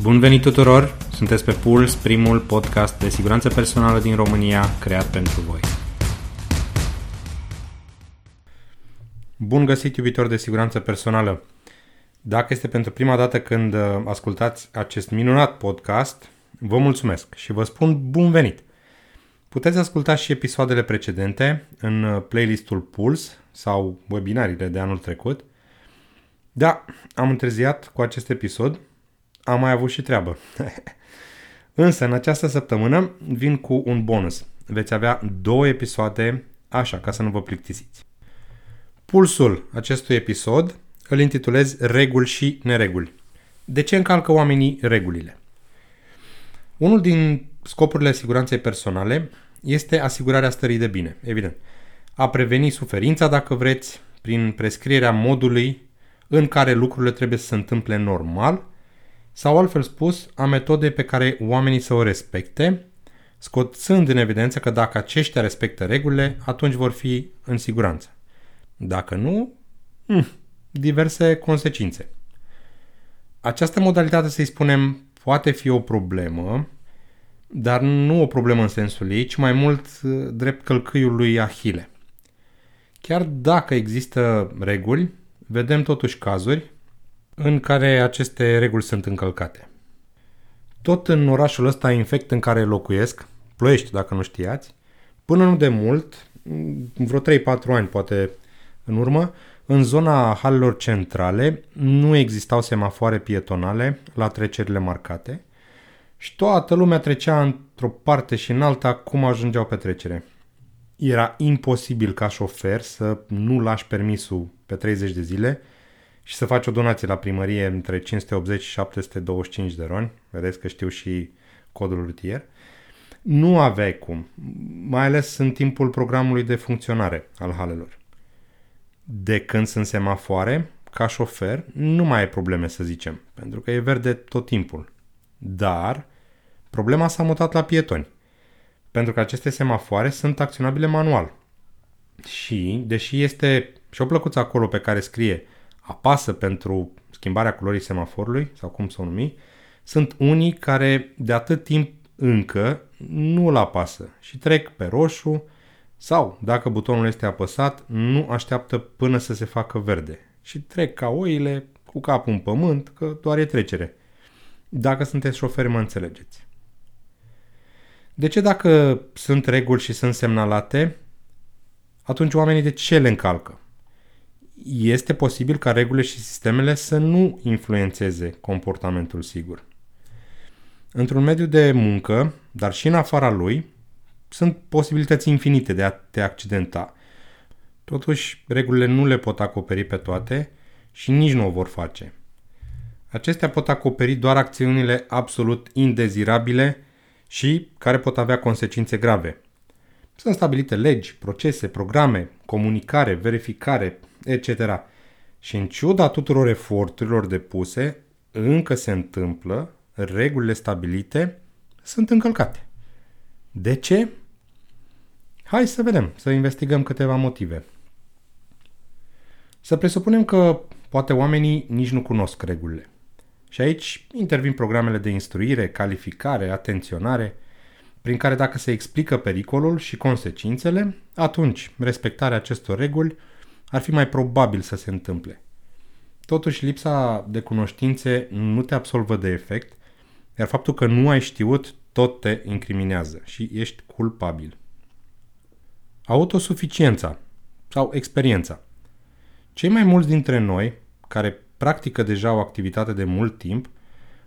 Bun venit tuturor! Sunteți pe Puls, primul podcast de siguranță personală din România creat pentru voi. Bun găsit, iubitor de siguranță personală! Dacă este pentru prima dată când uh, ascultați acest minunat podcast, vă mulțumesc și vă spun bun venit! Puteți asculta și episoadele precedente în uh, playlistul Puls sau webinariile de anul trecut. Da, am întârziat cu acest episod, am mai avut și treabă. Însă, în această săptămână vin cu un bonus. Veți avea două episoade, așa, ca să nu vă plictisiți. Pulsul acestui episod îl intitulez Reguli și nereguli. De ce încalcă oamenii regulile? Unul din scopurile siguranței personale este asigurarea stării de bine, evident. A preveni suferința, dacă vreți, prin prescrierea modului în care lucrurile trebuie să se întâmple normal – sau altfel spus, a metodei pe care oamenii să o respecte, scoțând în evidență că dacă aceștia respectă regulile, atunci vor fi în siguranță. Dacă nu, hm, diverse consecințe. Această modalitate, să-i spunem, poate fi o problemă, dar nu o problemă în sensul ei, ci mai mult uh, drept călcâiul lui Ahile. Chiar dacă există reguli, vedem totuși cazuri în care aceste reguli sunt încălcate. Tot în orașul ăsta infect în care locuiesc, Ploiești dacă nu știați, până nu de mult, vreo 3-4 ani poate în urmă, în zona halelor centrale nu existau semafoare pietonale la trecerile marcate și toată lumea trecea într-o parte și în alta cum ajungeau pe trecere. Era imposibil ca șofer să nu lași permisul pe 30 de zile și să faci o donație la primărie între 580 și 725 de roni, vedeți că știu și codul rutier, nu aveai cum, mai ales în timpul programului de funcționare al halelor. De când sunt semafoare, ca șofer, nu mai ai probleme să zicem, pentru că e verde tot timpul. Dar problema s-a mutat la pietoni, pentru că aceste semafoare sunt acționabile manual. Și, deși este și o plăcuță acolo pe care scrie apasă pentru schimbarea culorii semaforului, sau cum să o numi, sunt unii care de atât timp încă nu îl apasă și trec pe roșu sau, dacă butonul este apăsat, nu așteaptă până să se facă verde și trec ca oile cu capul în pământ, că doar e trecere. Dacă sunteți șoferi, mă înțelegeți. De ce dacă sunt reguli și sunt semnalate, atunci oamenii de ce le încalcă? Este posibil ca regulile și sistemele să nu influențeze comportamentul sigur. Într-un mediu de muncă, dar și în afara lui, sunt posibilități infinite de a te accidenta. Totuși, regulile nu le pot acoperi pe toate și nici nu o vor face. Acestea pot acoperi doar acțiunile absolut indezirabile și care pot avea consecințe grave. Sunt stabilite legi, procese, programe, comunicare, verificare, etc. Și în ciuda tuturor eforturilor depuse, încă se întâmplă, regulile stabilite sunt încălcate. De ce? Hai să vedem, să investigăm câteva motive. Să presupunem că poate oamenii nici nu cunosc regulile. Și aici intervin programele de instruire, calificare, atenționare, prin care dacă se explică pericolul și consecințele, atunci respectarea acestor reguli ar fi mai probabil să se întâmple. Totuși, lipsa de cunoștințe nu te absolvă de efect, iar faptul că nu ai știut tot te incriminează și ești culpabil. Autosuficiența sau experiența. Cei mai mulți dintre noi, care practică deja o activitate de mult timp,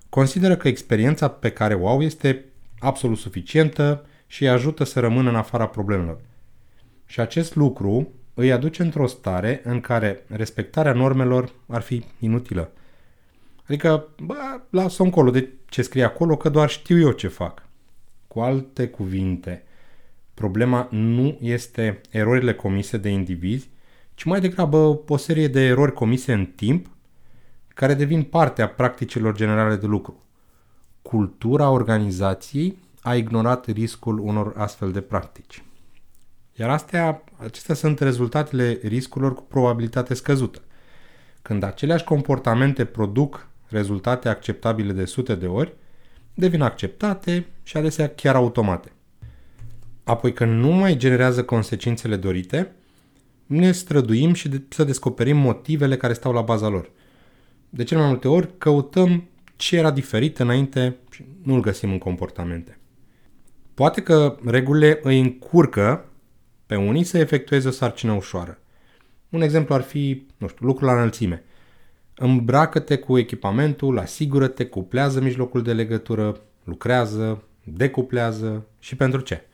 consideră că experiența pe care o au este absolut suficientă și îi ajută să rămână în afara problemelor. Și acest lucru îi aduce într-o stare în care respectarea normelor ar fi inutilă. Adică, bă, lasă încolo de ce scrie acolo, că doar știu eu ce fac. Cu alte cuvinte, problema nu este erorile comise de indivizi, ci mai degrabă o serie de erori comise în timp care devin parte a practicilor generale de lucru. Cultura organizației a ignorat riscul unor astfel de practici. Iar astea, acestea sunt rezultatele riscurilor cu probabilitate scăzută. Când aceleași comportamente produc rezultate acceptabile de sute de ori, devin acceptate și adesea chiar automate. Apoi când nu mai generează consecințele dorite, ne străduim și de- să descoperim motivele care stau la baza lor. De cele mai multe ori căutăm ce era diferit înainte și nu-l găsim în comportamente. Poate că regulile îi încurcă pe unii să efectueze o sarcină ușoară. Un exemplu ar fi, nu știu, lucrul la înălțime. Îmbracă-te cu echipamentul, asigură-te, cuplează mijlocul de legătură, lucrează, decuplează și pentru ce?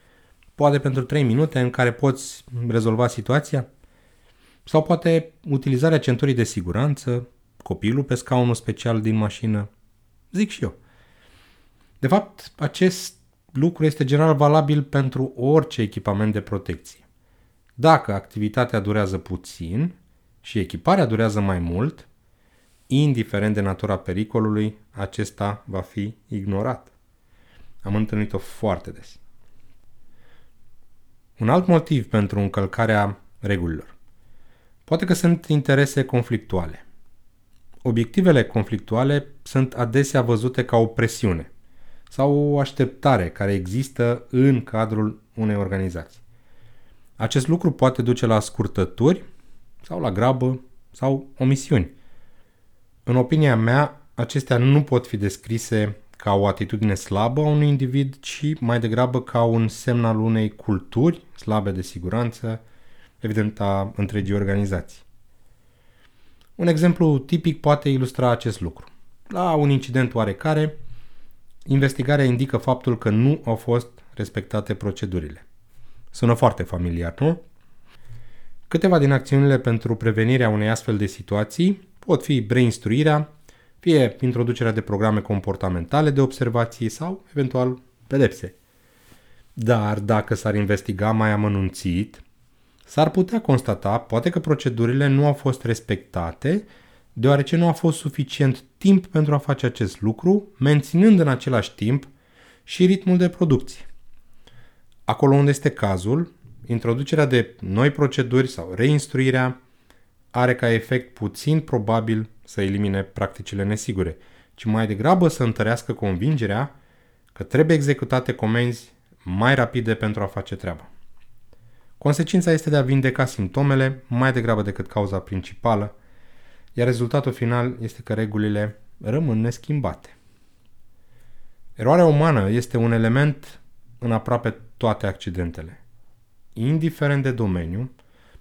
Poate pentru 3 minute în care poți rezolva situația? Sau poate utilizarea centurii de siguranță, copilul pe scaunul special din mașină? Zic și eu. De fapt, acest lucru este general valabil pentru orice echipament de protecție. Dacă activitatea durează puțin și echiparea durează mai mult, indiferent de natura pericolului, acesta va fi ignorat. Am întâlnit-o foarte des. Un alt motiv pentru încălcarea regulilor. Poate că sunt interese conflictuale. Obiectivele conflictuale sunt adesea văzute ca o presiune sau o așteptare care există în cadrul unei organizații. Acest lucru poate duce la scurtături sau la grabă sau omisiuni. În opinia mea, acestea nu pot fi descrise ca o atitudine slabă a unui individ, ci mai degrabă ca un semn al unei culturi slabe de siguranță, evident a întregii organizații. Un exemplu tipic poate ilustra acest lucru. La un incident oarecare, investigarea indică faptul că nu au fost respectate procedurile. Sună foarte familiar, nu? Câteva din acțiunile pentru prevenirea unei astfel de situații pot fi breinstruirea, fie introducerea de programe comportamentale de observații sau, eventual, pedepse. Dar dacă s-ar investiga mai amănunțit, s-ar putea constata poate că procedurile nu au fost respectate deoarece nu a fost suficient timp pentru a face acest lucru, menținând în același timp și ritmul de producție. Acolo unde este cazul, introducerea de noi proceduri sau reinstruirea are ca efect puțin probabil să elimine practicile nesigure, ci mai degrabă să întărească convingerea că trebuie executate comenzi mai rapide pentru a face treaba. Consecința este de a vindeca simptomele mai degrabă decât cauza principală, iar rezultatul final este că regulile rămân neschimbate. Eroarea umană este un element în aproape toate accidentele. Indiferent de domeniu,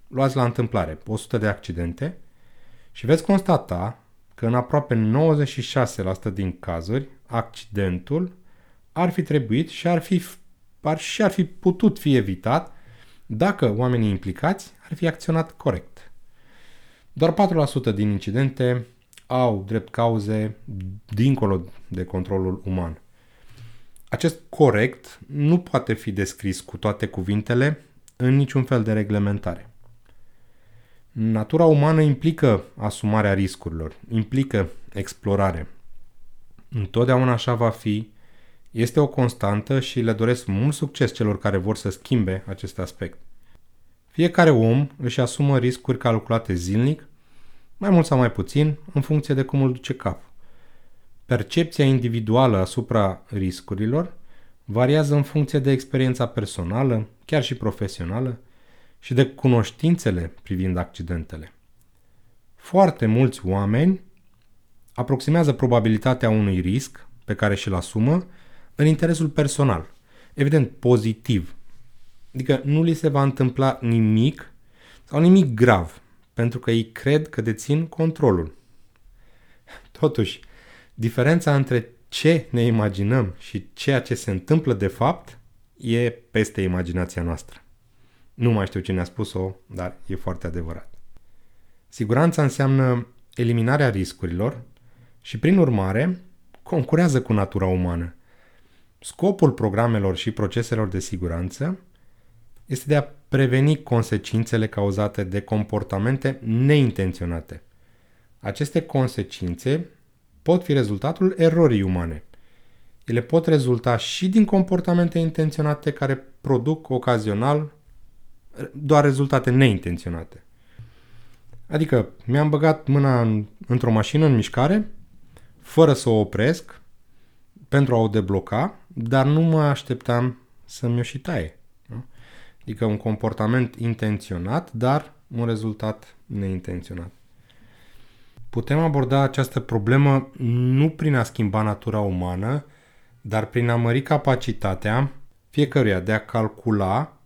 luați la întâmplare 100 de accidente și veți constata că în aproape 96% din cazuri, accidentul ar fi trebuit și ar fi, ar, și ar fi putut fi evitat dacă oamenii implicați ar fi acționat corect. Doar 4% din incidente au drept cauze dincolo de controlul uman. Acest corect nu poate fi descris cu toate cuvintele în niciun fel de reglementare. Natura umană implică asumarea riscurilor, implică explorare. Întotdeauna așa va fi, este o constantă și le doresc mult succes celor care vor să schimbe acest aspect. Fiecare om își asumă riscuri calculate zilnic, mai mult sau mai puțin, în funcție de cum îl duce capul. Percepția individuală asupra riscurilor variază în funcție de experiența personală, chiar și profesională, și de cunoștințele privind accidentele. Foarte mulți oameni aproximează probabilitatea unui risc pe care și-l asumă în interesul personal, evident pozitiv. Adică nu li se va întâmpla nimic sau nimic grav, pentru că ei cred că dețin controlul. Totuși, diferența între ce ne imaginăm și ceea ce se întâmplă de fapt e peste imaginația noastră. Nu mai știu cine a spus-o, dar e foarte adevărat. Siguranța înseamnă eliminarea riscurilor și, prin urmare, concurează cu natura umană. Scopul programelor și proceselor de siguranță este de a preveni consecințele cauzate de comportamente neintenționate. Aceste consecințe pot fi rezultatul erorii umane. Ele pot rezulta și din comportamente intenționate care produc ocazional doar rezultate neintenționate. Adică mi-am băgat mâna în, într-o mașină în mișcare, fără să o opresc pentru a o debloca, dar nu mă așteptam să mi-o și taie. Adică un comportament intenționat, dar un rezultat neintenționat. Putem aborda această problemă nu prin a schimba natura umană, dar prin a mări capacitatea fiecăruia de a calcula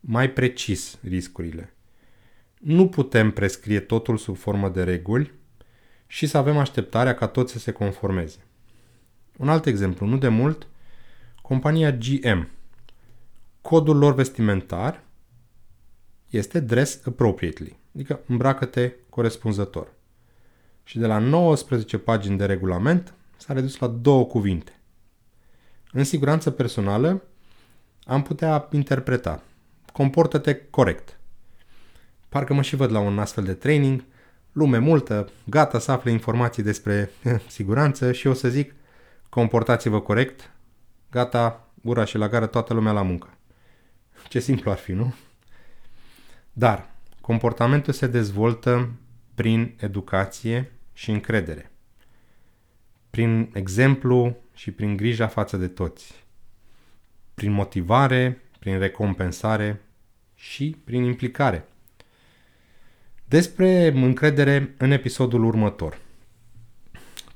mai precis riscurile. Nu putem prescrie totul sub formă de reguli și să avem așteptarea ca toți să se conformeze. Un alt exemplu, nu de mult, compania GM. Codul lor vestimentar este dress appropriately, adică îmbracă-te corespunzător. Și de la 19 pagini de regulament s-a redus la două cuvinte. În siguranță personală am putea interpreta comportă-te corect. Parcă mă și văd la un astfel de training, lume multă, gata să afle informații despre siguranță și o să zic comportați-vă corect, gata, ura și la gară toată lumea la muncă. Ce simplu ar fi, nu? Dar comportamentul se dezvoltă prin educație și încredere. Prin exemplu și prin grija față de toți. Prin motivare, prin recompensare și prin implicare. Despre încredere în episodul următor.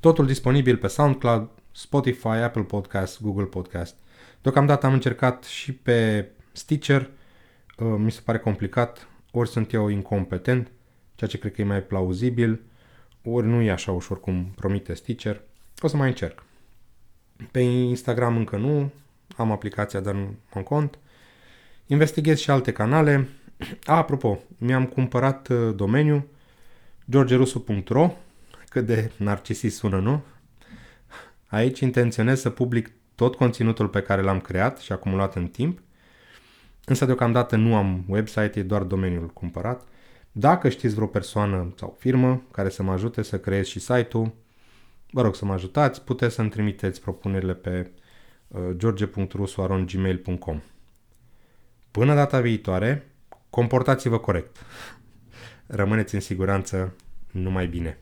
Totul disponibil pe SoundCloud, Spotify, Apple Podcast, Google Podcast. Deocamdată am încercat și pe Stitcher, uh, mi se pare complicat, ori sunt eu incompetent, ceea ce cred că e mai plauzibil, ori nu e așa ușor cum promite Stitcher. O să mai încerc. Pe Instagram încă nu, am aplicația, dar nu am cont. Investighez și alte canale. A, apropo, mi-am cumpărat uh, domeniu georgerusu.ro cât de narcisist sună, nu? Aici intenționez să public tot conținutul pe care l-am creat și acumulat în timp, însă deocamdată nu am website, e doar domeniul cumpărat. Dacă știți vreo persoană sau firmă care să mă ajute să creez și site-ul, vă rog să mă ajutați, puteți să-mi trimiteți propunerile pe uh, george.rusu.gmail.com Până data viitoare, comportați-vă corect. Rămâneți în siguranță numai bine.